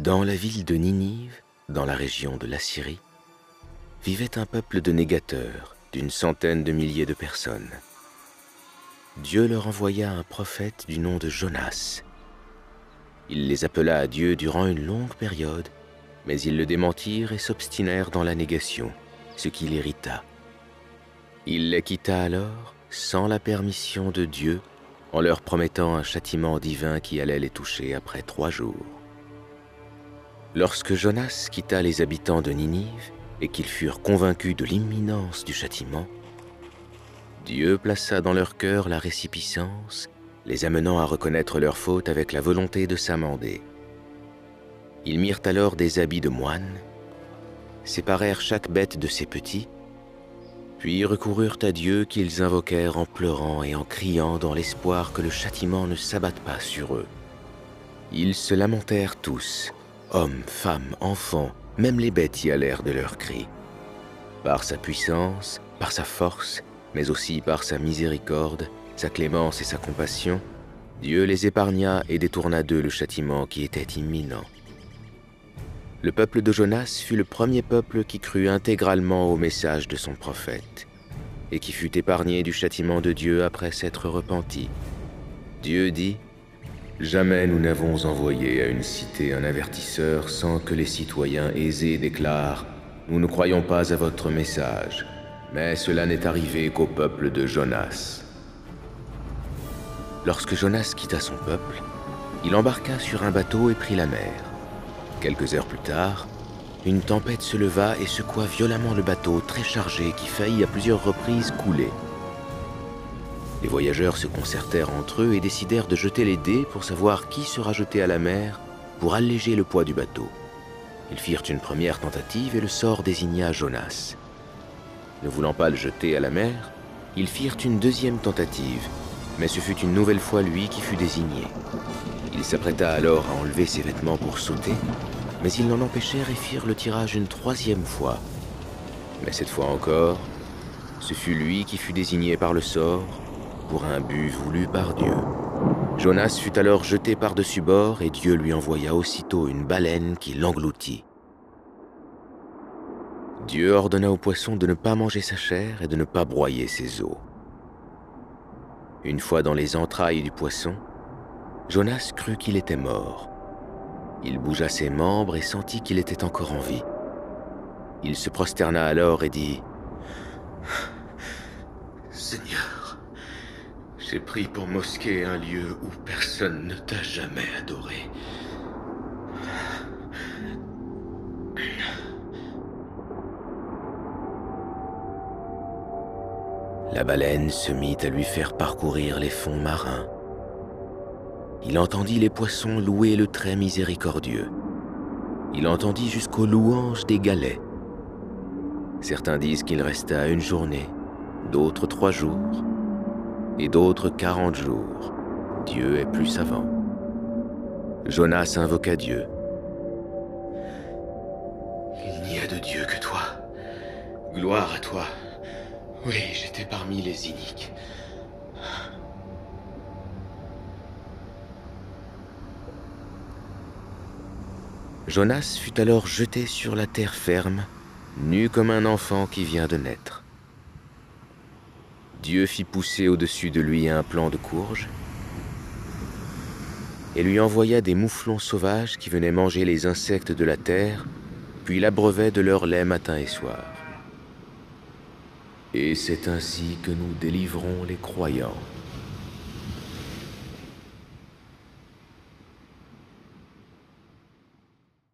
Dans la ville de Ninive, dans la région de l'Assyrie, vivait un peuple de négateurs d'une centaine de milliers de personnes. Dieu leur envoya un prophète du nom de Jonas. Il les appela à Dieu durant une longue période, mais ils le démentirent et s'obstinèrent dans la négation, ce qui l'irrita. Il les quitta alors, sans la permission de Dieu, en leur promettant un châtiment divin qui allait les toucher après trois jours. Lorsque Jonas quitta les habitants de Ninive et qu'ils furent convaincus de l'imminence du châtiment, Dieu plaça dans leur cœur la récipiscence, les amenant à reconnaître leur faute avec la volonté de s'amender. Ils mirent alors des habits de moines, séparèrent chaque bête de ses petits, puis recoururent à Dieu qu'ils invoquèrent en pleurant et en criant dans l'espoir que le châtiment ne s'abatte pas sur eux. Ils se lamentèrent tous, hommes, femmes, enfants, même les bêtes y allèrent de leurs cris. Par sa puissance, par sa force, mais aussi par sa miséricorde, sa clémence et sa compassion, Dieu les épargna et détourna d'eux le châtiment qui était imminent. Le peuple de Jonas fut le premier peuple qui crut intégralement au message de son prophète, et qui fut épargné du châtiment de Dieu après s'être repenti. Dieu dit, Jamais nous n'avons envoyé à une cité un avertisseur sans que les citoyens aisés déclarent ⁇ Nous ne croyons pas à votre message, mais cela n'est arrivé qu'au peuple de Jonas. Lorsque Jonas quitta son peuple, il embarqua sur un bateau et prit la mer. Quelques heures plus tard, une tempête se leva et secoua violemment le bateau très chargé qui faillit à plusieurs reprises couler. Les voyageurs se concertèrent entre eux et décidèrent de jeter les dés pour savoir qui sera jeté à la mer pour alléger le poids du bateau. Ils firent une première tentative et le sort désigna Jonas. Ne voulant pas le jeter à la mer, ils firent une deuxième tentative, mais ce fut une nouvelle fois lui qui fut désigné. Il s'apprêta alors à enlever ses vêtements pour sauter, mais ils l'en empêchèrent et firent le tirage une troisième fois. Mais cette fois encore, ce fut lui qui fut désigné par le sort pour un but voulu par Dieu. Jonas fut alors jeté par-dessus bord et Dieu lui envoya aussitôt une baleine qui l'engloutit. Dieu ordonna au poisson de ne pas manger sa chair et de ne pas broyer ses os. Une fois dans les entrailles du poisson, Jonas crut qu'il était mort. Il bougea ses membres et sentit qu'il était encore en vie. Il se prosterna alors et dit Seigneur, j'ai pris pour mosquée un lieu où personne ne t'a jamais adoré. La baleine se mit à lui faire parcourir les fonds marins il entendit les poissons louer le très miséricordieux. Il entendit jusqu'aux louanges des galets. Certains disent qu'il resta une journée, d'autres trois jours, et d'autres quarante jours. Dieu est plus savant. Jonas invoqua Dieu. Il n'y a de Dieu que toi. Gloire à toi. Oui, j'étais parmi les iniques. Jonas fut alors jeté sur la terre ferme, nu comme un enfant qui vient de naître. Dieu fit pousser au-dessus de lui un plant de courge et lui envoya des mouflons sauvages qui venaient manger les insectes de la terre, puis l'abreuvaient de leur lait matin et soir. Et c'est ainsi que nous délivrons les croyants.